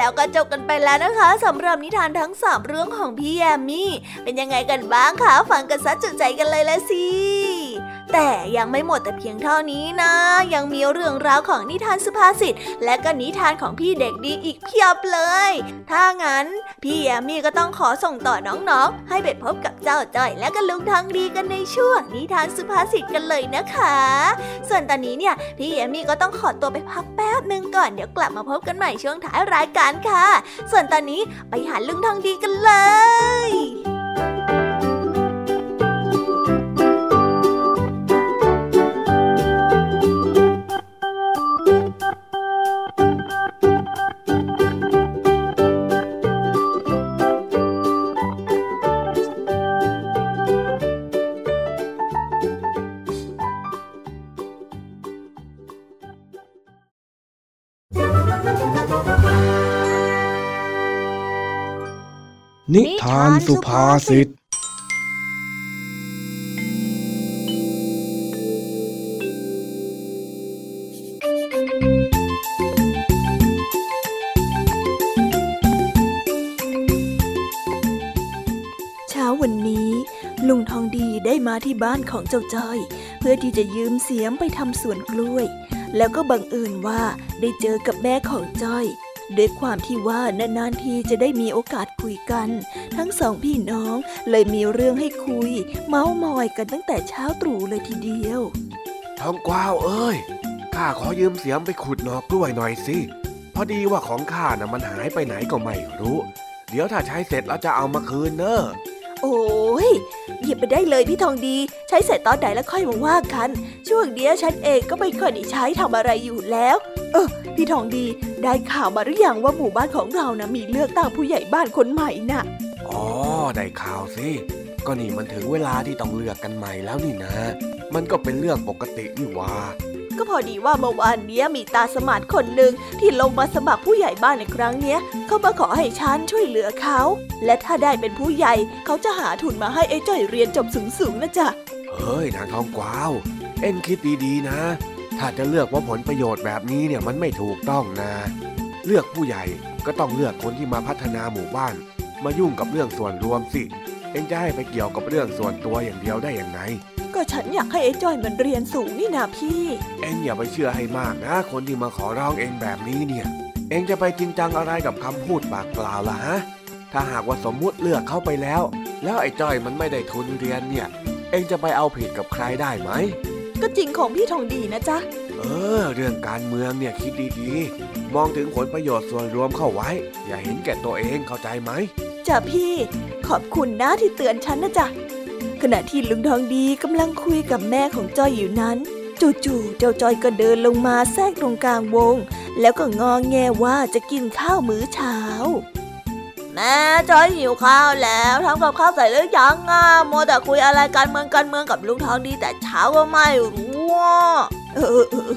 แล้วก็จบกันไปแล้วนะคะสำหรับนิทานทั้งสามเรื่องของพี่แยมมี่ เป็นยังไงกันบ้างคะ ฟังกันซะจุใจกันเลยละสิ แต่ยังไม่หมดแต่เพียงเท่านี้นะ ยังมีเรื่องราวของนิทานสุภาษิตและก็นิทานของพี่เด็กดีอีกเพียบเลย ถ้างั้น พี่แยมมี่ก็ต้องขอส่งต่อน้องๆ ให้ไปพบกับเจ้าจ้อย และก็ลุงทองดีกันในช่วงนิทานสุภาษิตกันเลยนะคะ ส่วนตอนนี้เนี่ยพี่แยมมี่ก็ต้องขอตัวไปพักแป๊บหนึ่งก่อนเดี๋ยวกลับมาพบกันใหม่ช่วงท้ายรายการค่ะ ส่วนตอนนี้ไปหาลุงทองดีกันเลย นิทานสุภาษิต เช้าวันนี้ ลุงทองดีได้มาที่บ้านของเจ้าจ้อย เพื่อที่จะยืมเสียมไปทำสวนกล้วย แล้วก็บังเอิญว่าได้เจอกับแม่ของจ้อย ด้วยความที่ว่านานๆทีจะได้มีโอกาสคุยกัน ทั้งสองพี่น้องเลยมีเรื่องให้คุย เมาส์มอยกันตั้งแต่เช้าตรู่เลยทีเดียวทองกวาวเอ้ยข้าขอยืมเสียมไปขุดหนอกกล้วยหน่อยสิพอดีว่าของข้าน่ะมันหายไปไหนก็ไม่รู้ เดี๋ยวถ้าใช้เสร็จแล้วจะเอามาคืนเนอะโอ้ยหยิบไปได้เลยพี่ทองดี ใช้เสร็จตอนไหนแล้วค่อยมาว่ากัน ช่วงเดียวฉันเองก็ไม่ค่อยได้ใช้ทำอะไรอยู่แล้ว เออ พี่ทองดีได้ข่าวมาหรือยังว่าหมู่บ้านของเรานะมีเลือกตั้งผู้ใหญ่บ้านคนใหม่น่ะอ๋อได้ข่าวสิก็นี่มันถึงเวลาที่ต้องเลือกกันใหม่แล้วนี่นะ มันก็เป็นเรื่องปกตินี่หว่า ก็พอดีว่าเมื่อวานนี้มีตาสมานคนหนึ่งที่ลงมาสมัครผู้ใหญ่บ้านในครั้งเนี้ยเขามาขอให้ฉันช่วยเหลือเขา และถ้าได้เป็นผู้ใหญ่เขาจะหาทุนมาให้ไอ้จ้อยเรียนจบสูงๆนะจ๊ะ เฮ้ยนางทองกวาว เอ็งคิดดีๆนะ ถ้าจะเลือกว่าผลประโยชน์แบบนี้เนี่ยมันไม่ถูกต้องนะ เลือกผู้ใหญ่ก็ต้องเลือกคนที่มาพัฒนาหมู่บ้าน มายุ่งกับเรื่องส่วนรวมสิ เอ็งจะให้ไปเกี่ยวกับเรื่องส่วนตัวอย่างเดียวได้ยังไง ก็ฉันอยากให้ไอ้จ้อยมันเรียนสูงนี่นาพี่ เอ็งอย่าไปเชื่อให้มากนะ คนที่มาขอร้องเอ็งแบบนี้เนี่ย เอ็งจะไปจริงจังอะไรกับคำพูดปากเปล่าล่ะฮะ ถ้าหากว่าสมมุติเลือกเข้าไปแล้ว แล้วไอ้จ้อยมันไม่ได้ทุนเรียนเนี่ย เอ็งจะไปเอาผิดกับใครได้ไหม ก็จริงของพี่ทองดีนะจ๊ะ เออ เรื่องการเมืองเนี่ยคิดดีๆ มองถึงผลประโยชน์ส่วนรวมเข้าไว้ อย่าเห็นแก่ตัวเองเข้าใจไหมจ้ะพี่ขอบคุณนะที่เตือนฉันนะจ๊ะขณะที่ลุงทองดีกำลังคุยกับแม่ของจ้อยอยู่นั้น จู่ๆเจ้าจ้อยก็เดินลงมาแทรกตรงกลางวง แล้วก็งองแงว่าจะกินข้าวมื้อเช้าแม่จ้อยหิวข้าวแล้วทำกับข้าวใส่หรือยังอะมัวแต่คุยอะไรการเมืองการเมืองกับลุงทองดีแต่เช้าก็ไม่รู้อะเออเออเออ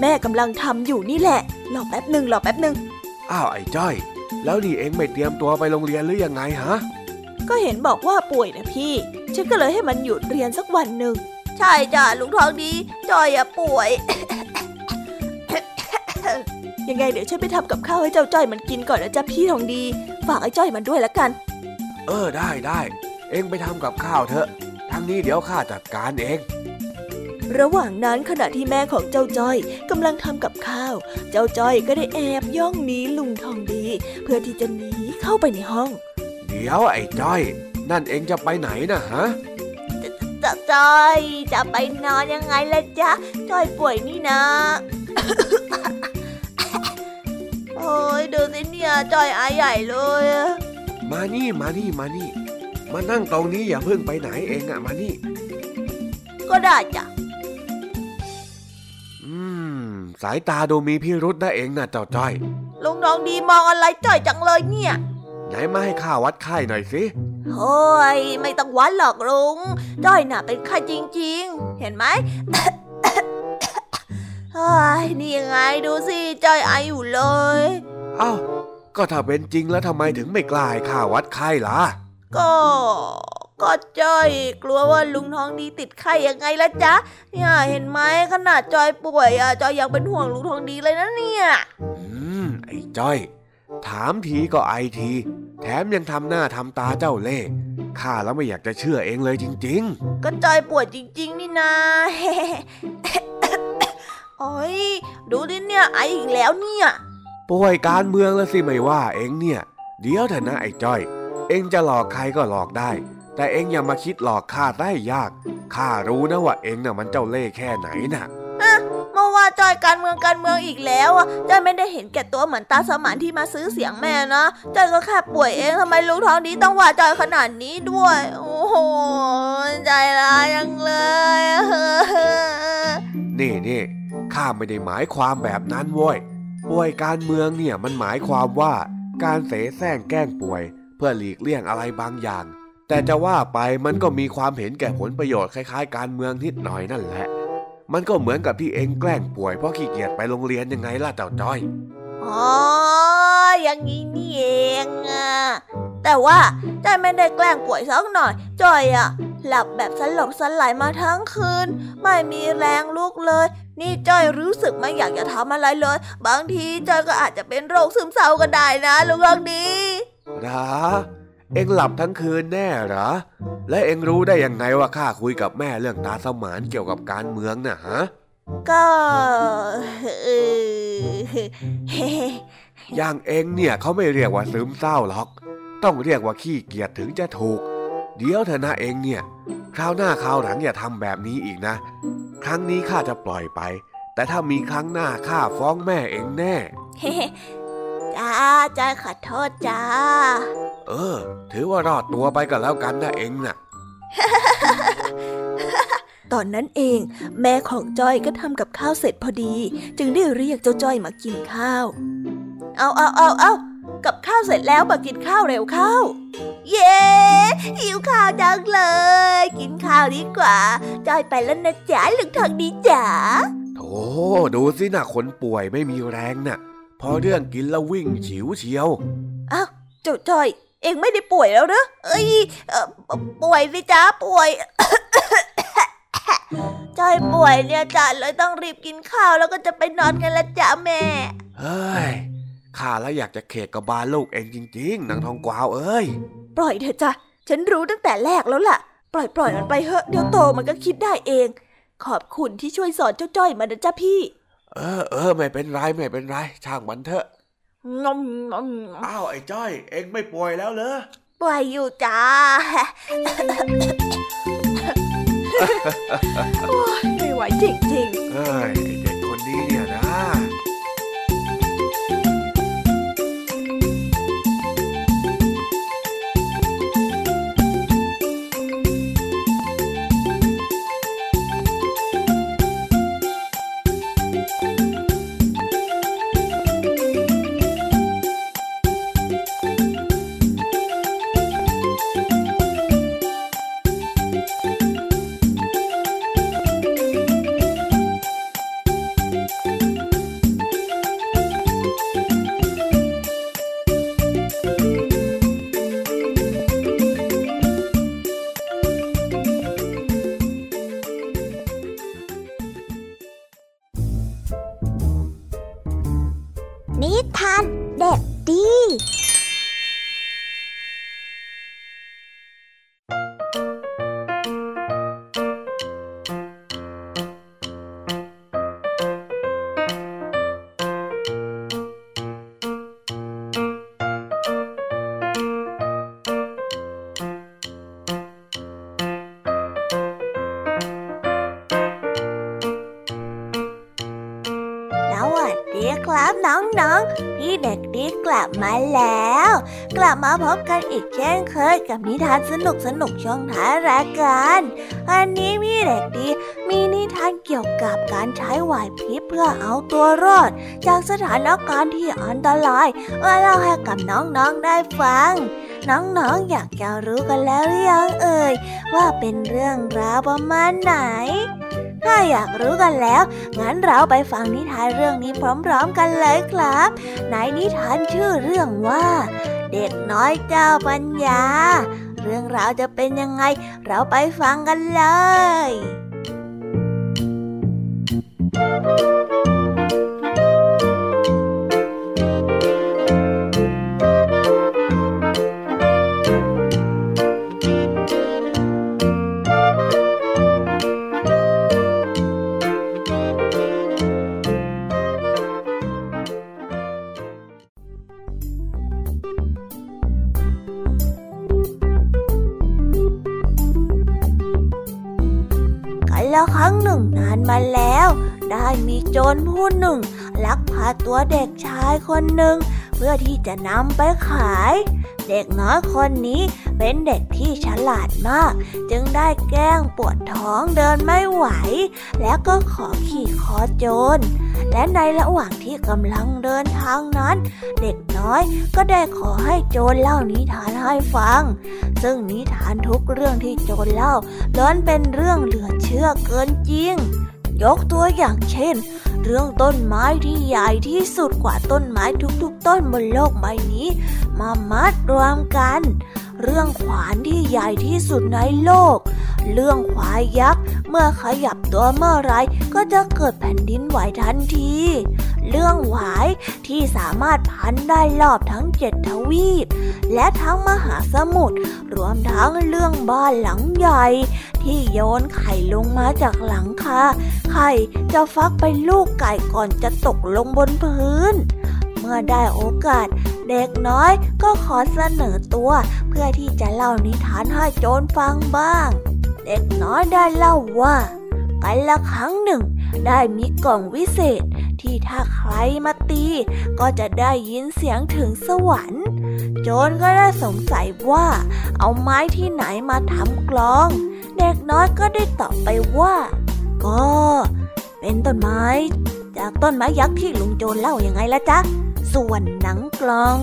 แม่กำลังทำอยู่นี่แหละรอแป๊บหนึ่งรอแป๊บหนึ่งอ้าวไอ้จ้อย แล้วนี่เอ็งไม่เตรียมตัวไปโรงเรียนหรือยังไงฮะก็เห็นบอกว่าป่วยนะพี่ ฉันก็เลยให้มันหยุดเรียนสักวันหนึ่งใช่จ้ะลุงทองดีจอยอะป่วย ยังไงเดี๋ยวฉันไปทำกับข้าวให้เจ้าจ้อยมันกินก่อนนะจ๊ะพี่ทองดี ฝากไอ้จ้อยมันด้วยละกัน เออได้ได้เอ็งไปทำกับข้าวเถอะทางนี้เดี๋ยวข้าจัดการเอง ระหว่างนั้นขณะที่แม่ของเจ้าจ้อยกำลังทำกับข้าว เจ้าจ้อยก็ได้แอบย่องหนีลุงทองดี เพื่อที่จะหนีเข้าไปในห้อง เดี๋ยวไอ้จ้อย นั่นเอ็งจะไปไหนนะฮะจะจ้อยจะไปนอนยังไงล่ะจ๊ะจ้อยป่วยนี่นะ โอ้ยดูสิเนี่ยจ้อยไอใหญ่เลยอะมานี่มานี่มานี่ มานั่งตรงนี้อย่าเพิ่งไปไหนเองอะมานี่ ก็ได้จ้ะอืม สายตาดูมีพิรุษนะเองนะเจ้าจ้อยลุงทองดีมองอะไรจ้อยจังเลยเนี่ย ไหนมาให้ข้าวัดไข้หน่อยสิโอ้ยไม่ต้องวัดหรอกลุงจ้อยน่ะเป็นไข้จริง ๆ เห็นไหมเฮ้ย นี่ยังไงดูสิจ้อยไออยู่เลยเอ้าก็ถ้าเป็นจริงแล้วทำไมถึงไม่กล้าให้ข้าวัดไข้ล่ะ ก็ ก็จ้อย กลัวว่าลุงทองดีติดไข้ยังไงละจ๊ะ เนี่ยเห็นไหมขนาดจอยป่วยอะจอยยังเป็นห่วงลุงทองดีเลยนะเนี่ย อืมไอ้จ้อย ถามทีก็ไอที แถมยังทำหน้าทำตาเจ้าเล่ห์ข้าแล้วไม่อยากจะเชื่อเองเลยจริงก็จอยป่วยจริง ๆ นี่นา โอ้ยดูดิเนี่ยไออีกแล้วเนี่ยๆป่วยการเมืองแล้วสิไม่ว่าเองเนี่ย เดี๋ยวเถอะนะไอ้จ้อย เองจะหลอกใครก็หลอกได้ แต่เองอย่ามาคิดหลอกข้าได้ยากข้ารู้นะว่าเองน่ะมันเจ้าเล่ห์แค่ไหนน่ะเมื่อว่าจอยการเมืองการเมืองอีกแล้วอะจอยไม่ได้เห็นแก่ตัวเหมือนตาสมานที่มาซื้อเสียงแม่นะจอยก็แค่ป่วยเองทำไมลุงทองดีต้องว่าจอยขนาดนี้ด้วย โอ้โหใจร้ายยังเลย นี่นี่ ข้าไม่ได้หมายความแบบนั้นว้ยป่วยการเมืองเนี่ยมันหมายความว่าการเสแสร้งแกล้งป่วย เพื่อหลีกเลี่ยงอะไรบางอย่าง แต่จะว่าไปมันก็มีความเห็นแก่ผลประโยชน์คล้ายๆ การเมืองนิดหน่อยนั่นแหละ มันก็เหมือนกับที่เองแกล้งป่วยเพราะขี้เกียจไปโรงเรียนยังไงล่ะเจ้าจ้อยอ๋ออย่างนี้นี่เองอะแต่ว่าจอยไม่ได้แกล้งป่วยสักหน่อยจอยอะ หลับแบบสลบสลายมาทั้งคืน ไม่มีแรงลุกเลย นี่จอยรู้สึกไม่อยากจะทำอะไรเลย บางทีจอยก็อาจจะเป็นโรคซึมเศร้าก็ได้นะลุงลองดีหรอเอ็งหลับทั้งคืนแน่เหรอ และเอ็งรู้ได้ยังไงว่าข้าคุยกับแม่เรื่องตาสมานเกี่ยวกับการเมืองน่ะฮะก็เอออย่างเอ็งเนี่ยเขาไม่เรียกว่าซึมเศร้าหรอก ต้องเรียกว่าขี้เกียจถึงจะถูก เดี๋ยวเถอะนะเอ็งเนี่ย คราวหน้าคราวหลังอย่าทำแบบนี้อีกนะ ครั้งนี้ข้าจะปล่อยไป แต่ถ้ามีครั้งหน้าข้าฟ้องแม่เอ็งแน่จ้าจอยขอโทษจ้า เออ ถือว่ารอดตัวไปก็แล้วกันนะเอ็งน่ะตอนนั้นเอง แม่ของจ้อยก็ทำกับข้าวเสร็จพอดี จึงได้เรียกเจ้าจ้อยมากินข้าว เอาเอาเอาเอา กับข้าวเสร็จแล้วมากินข้าวเร็วเข้า เย้หิวข้าวจังเลย กินข้าวดีกว่าจ้อยไปแล้วนะจ๊ะลุงทองดีจ๋าโถโอ้ดูสินะคนป่วยไม่มีแรงนะ่ะพอเรื่องกินแล้ววิ่งฉิวเชียวอ้าวเจ้าจ้อย เองไม่ได้ป่วยแล้วหรือเอ้ยเอ่อป่วยสิจ้าป่วยจ้อยป่วยเนี่ยจ้าเลยต้องรีบกินข้าวแล้วก็จะไปนอนกันละจ้าแม่เฮ้ย ข้าแล้วอยากจะเขกกับบาลลูกเองจริง ๆนางทองกวาวเอ้ย ปล่อยเถอะจ้ะฉันรู้ตั้งแต่แรกแล้วล่ะ ปล่อยปล่อยมันไปเถอะเดี๋ยวโตมันก็คิดได้เอง ขอบคุณที่ช่วยสอนเจ้าจ้อยมานะจ้าพี่ เออเออไม่เป็นไรไม่เป็นไรช่างมันเถอะงอมงอมงอมอ้าวไอ้จ้อย เองไม่ป่วยแล้วเหรอป่วยอยู่จ้าโอ๊ยไม่ไหวจริงๆเฮ้ยไอ้เด็กคนนี้เนี่ยนะ บมาแล้ว กลับมาพบกันอีกเช่นเคยกับนิทานสนุกสนุกช่วงท้ายรายการวันนี้พี่เด็กดีมีนิทานเกี่ยวกับการใช้ไหวพริบเพื่อเอาตัวรอด จากสถานการณ์ที่อันตรายมาเล่าให้กับน้องๆได้ฟัง น้องๆอยากจะรู้กันแล้วหรือยังเอ่ยว่าเป็นเรื่องราวประมาณไหน ถ้าอยากรู้กันแล้ว งั้นเราไปฟังนิทานเรื่องนี้พร้อมๆกันเลยครับ ในนิทานชื่อเรื่องว่า เด็กน้อยเจ้าปัญญา เรื่องราวจะเป็นยังไง เราไปฟังกันเลย คนหนึ่งเพื่อที่จะนำไปขาย เด็กน้อยคนนี้เป็นเด็กที่ฉลาดมาก จึงได้แกล้งปวดท้องเดินไม่ไหว แล้วก็ขอขี่คอโจร และในระหว่างที่กำลังเดินทางนั้น เด็กน้อยก็ได้ขอให้โจรเล่านิทานให้ฟัง ซึ่งนิทานทุกเรื่องที่โจรเล่าล้วนเป็นเรื่องเหลือเชื่อเกินจริง ยกตัวอย่างเช่น เรื่องต้นไม้ที่ใหญ่ที่สุดกว่าต้นไม้ทุกๆ ต้นบนโลกใบนี้ มามัดรวมกัน เรื่องขวานที่ใหญ่ที่สุดในโลก เรื่องควายยักษ์เมื่อขยับตัวเมื่อไรก็จะเกิดแผ่นดินไหวทันที เรื่องหวายที่สามารถพันได้รอบทั้งเจ็ดทวีป และทั้งมหาสมุทรรวมทั้งเรื่องบ้านหลังใหญ่ ที่โยนไข่ลงมาจากหลังคาไข่จะฟักเป็นลูกไก่ก่อนจะตกลงบนพื้น เมื่อได้โอกาส เด็กน้อยก็ขอเสนอตัว เพื่อที่จะเล่านิทานให้โจรฟังบ้าง เด็กน้อยได้เล่าว่ากันละครั้งหนึ่ง ได้มีกล่องวิเศษที่ถ้าใครมาตี ก็จะได้ยินเสียงถึงสวรรค์ โจรก็ได้สงสัยว่า เอาไม้ที่ไหนมาทำกลอง เด็กน้อยก็ได้ตอบไปว่า ก็ เป็นต้นไม้ จากต้นไม้ยักษ์ที่ลุงโจรเล่ายังไงละจ๊ะ ส่วนหนังกลอง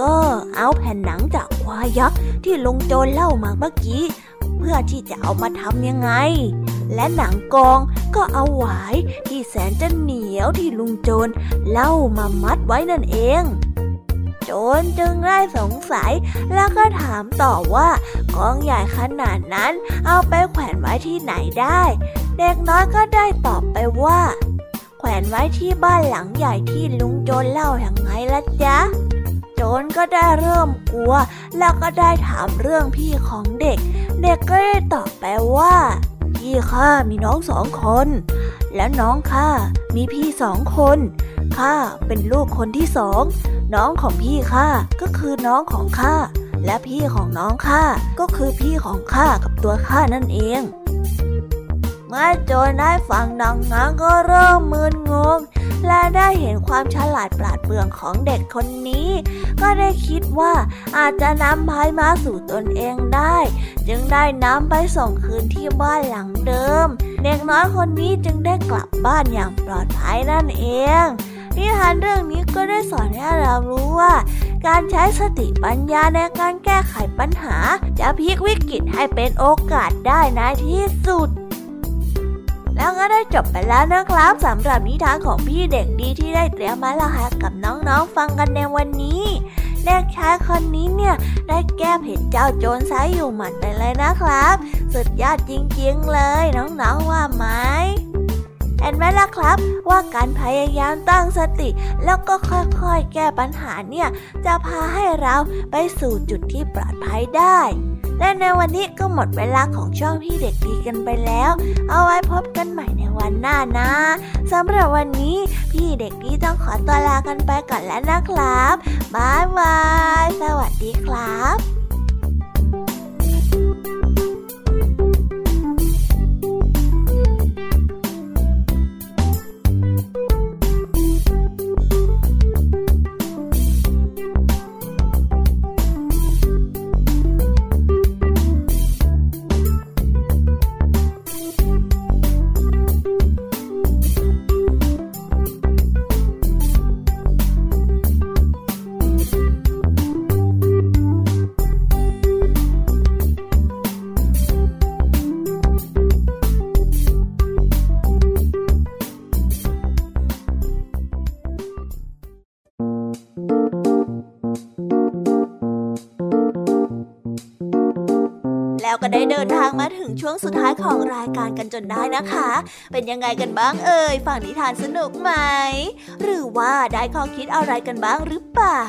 ก็เอาแผ่นหนังจากควายยักษ์ที่ลุงโจรเล่ามาเมื่อกี้ เพื่อที่จะเอามาทำยังไง และหนังกองก็เอาหวายที่แสนจะเหนียวที่ลุงโจรเล่ามามัดไว้นั่นเอง โจรจึงได้สงสัย แล้วก็ถามต่อว่ากองใหญ่ขนาดนั้นเอาไปแขวนไว้ที่ไหนได้ เด็กน้อยก็ได้ตอบไปว่า แขวนไว้ที่บ้านหลังใหญ่ที่ลุงโจรเล่าอย่างไงละจ๊ะโจรก็ได้เริ่มกลัว แล้วก็ได้ถามเรื่องพี่ของเด็ก เด็กก็ได้ตอบไปว่า พี่ข้ามีน้องสองคน และน้องข้ามีพี่สองคนข้าเป็นลูกคนที่สอง น้องของพี่ข้าก็คือน้องของข้าและพี่ของน้องข้าก็คือพี่ของข้ากับตัวข้านั่นเอง เมื่อโจรได้ฟังดังนั้นก็เริ่มมึนงง และได้เห็นความฉลาดปราดเปรื่องของเด็กคนนี้ ก็ได้คิดว่าอาจจะนำภัยมาสู่ตนเองได้ จึงได้นำไปส่งคืนที่บ้านหลังเดิม เด็กน้อยคนนี้จึงได้กลับบ้านอย่างปลอดภัยนั่นเองนิทานเรื่องนี้ก็ได้สอนให้เรารู้ว่า การใช้สติปัญญาในการแก้ไขปัญหา จะพลิกวิกฤตให้เป็นโอกาสได้ในที่สุด แล้วก็ได้จบไปแล้วนะครับสำหรับนิทานของพี่เด็กดีที่ได้เตรียมมาเล่าให้กับน้องๆฟังกันในวันนี้เด็กชายคนนี้เนี่ยได้แก้เผ็ดเจ้าโจรซายอยู่หมัดไปเลยนะครับ สุดยอดจริงๆเลยน้องๆว่าไหม เห็นไหมล่ะครับ ว่าการพยายามตั้งสติ แล้วก็ค่อยๆ แก้ปัญหาเนี่ย จะพาให้เราไปสู่จุดที่ปลอดภัยได้และในวันนี้ก็หมดเวลาของช่องพี่เด็กดีกันไปแล้ว เอาไว้พบกันใหม่ในวันหน้านะสำหรับวันนี้พี่เด็กดีต้องขอตัวลากันไปก่อนแล้วนะครับ บ๊ายบาย สวัสดีครับ ก็ได้เดินทางมาถึง ช่วงสุดท้ายของรายการกันจนได้นะคะ เป็นยังไงกันบ้างเอ่ยฝั่งนิทานสนุกไหม หรือว่าได้ข้อคิดอะไรกันบ้างหรือเปล่า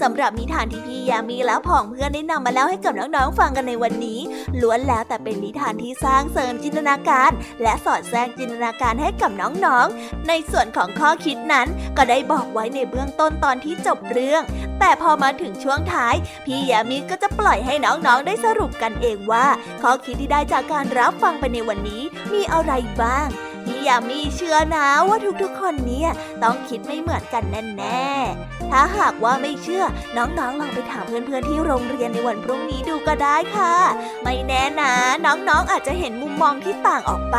สำหรับนิทานที่พี่ยามีและผองเพื่อนได้นำมาเล่าให้กับน้องๆฟังกันในวันนี้ ล้วนแล้วแต่เป็นนิทานที่สร้างเสริมจินตนาการ และสอดแทรกจินตนาการให้กับน้องๆ ในส่วนของข้อคิดนั้นก็ได้บอกไว้ในเบื้องต้นตอนที่จบเรื่อง แต่พอมาถึงช่วงท้าย พี่ยามีก็จะปล่อยให้น้องๆได้สรุปกันเองว่า ข้อคิดที่ได้จากการรับฟังไปในวันนี้มีอะไรบ้างพี่ยามีเชื่อนะว่าทุกๆ คนเนี่ยต้องคิดไม่เหมือนกันแน่ๆ ถ้าหากว่าไม่เชื่อน้องๆลองไปถามเพื่อนๆที่โรงเรียนในวันพรุ่งนี้ดูก็ได้ค่ะ ไม่แน่นะน้องๆอาจจะเห็นมุมมองที่ต่างออกไป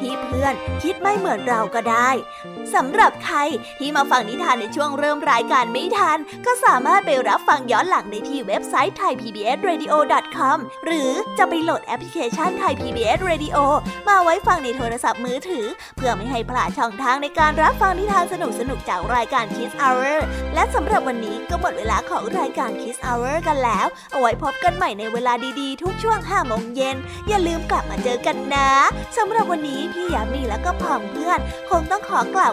ที่เพื่อนคิดไม่เหมือนเราก็ได้ สำหรับใครที่มาฟังนิทานในช่วงเริ่มรายการไม่ทัน ก็สามารถไปรับฟังย้อนหลังได้ที่เว็บไซต์ thaipbsradio.com หรือจะไปโหลดแอปพลิเคชัน Thai PBS Radio มาไว้ฟังในโทรศัพท์มือถือ เพื่อไม่ให้พลาดช่องทางในการรับฟังนิทานสนุกๆจากรายการ Kids Hour และสำหรับวันนี้ก็หมดเวลาของรายการ Kids Hour กันแล้ว เอาไว้พบกันใหม่ในเวลาดีๆ ทุกช่วง5โมงเย็น อย่าลืมกลับมาเจอกันนะสำหรับวันนี้พี่ยามีและก็พ่อมเพื่อน คงต้องขอกล่าว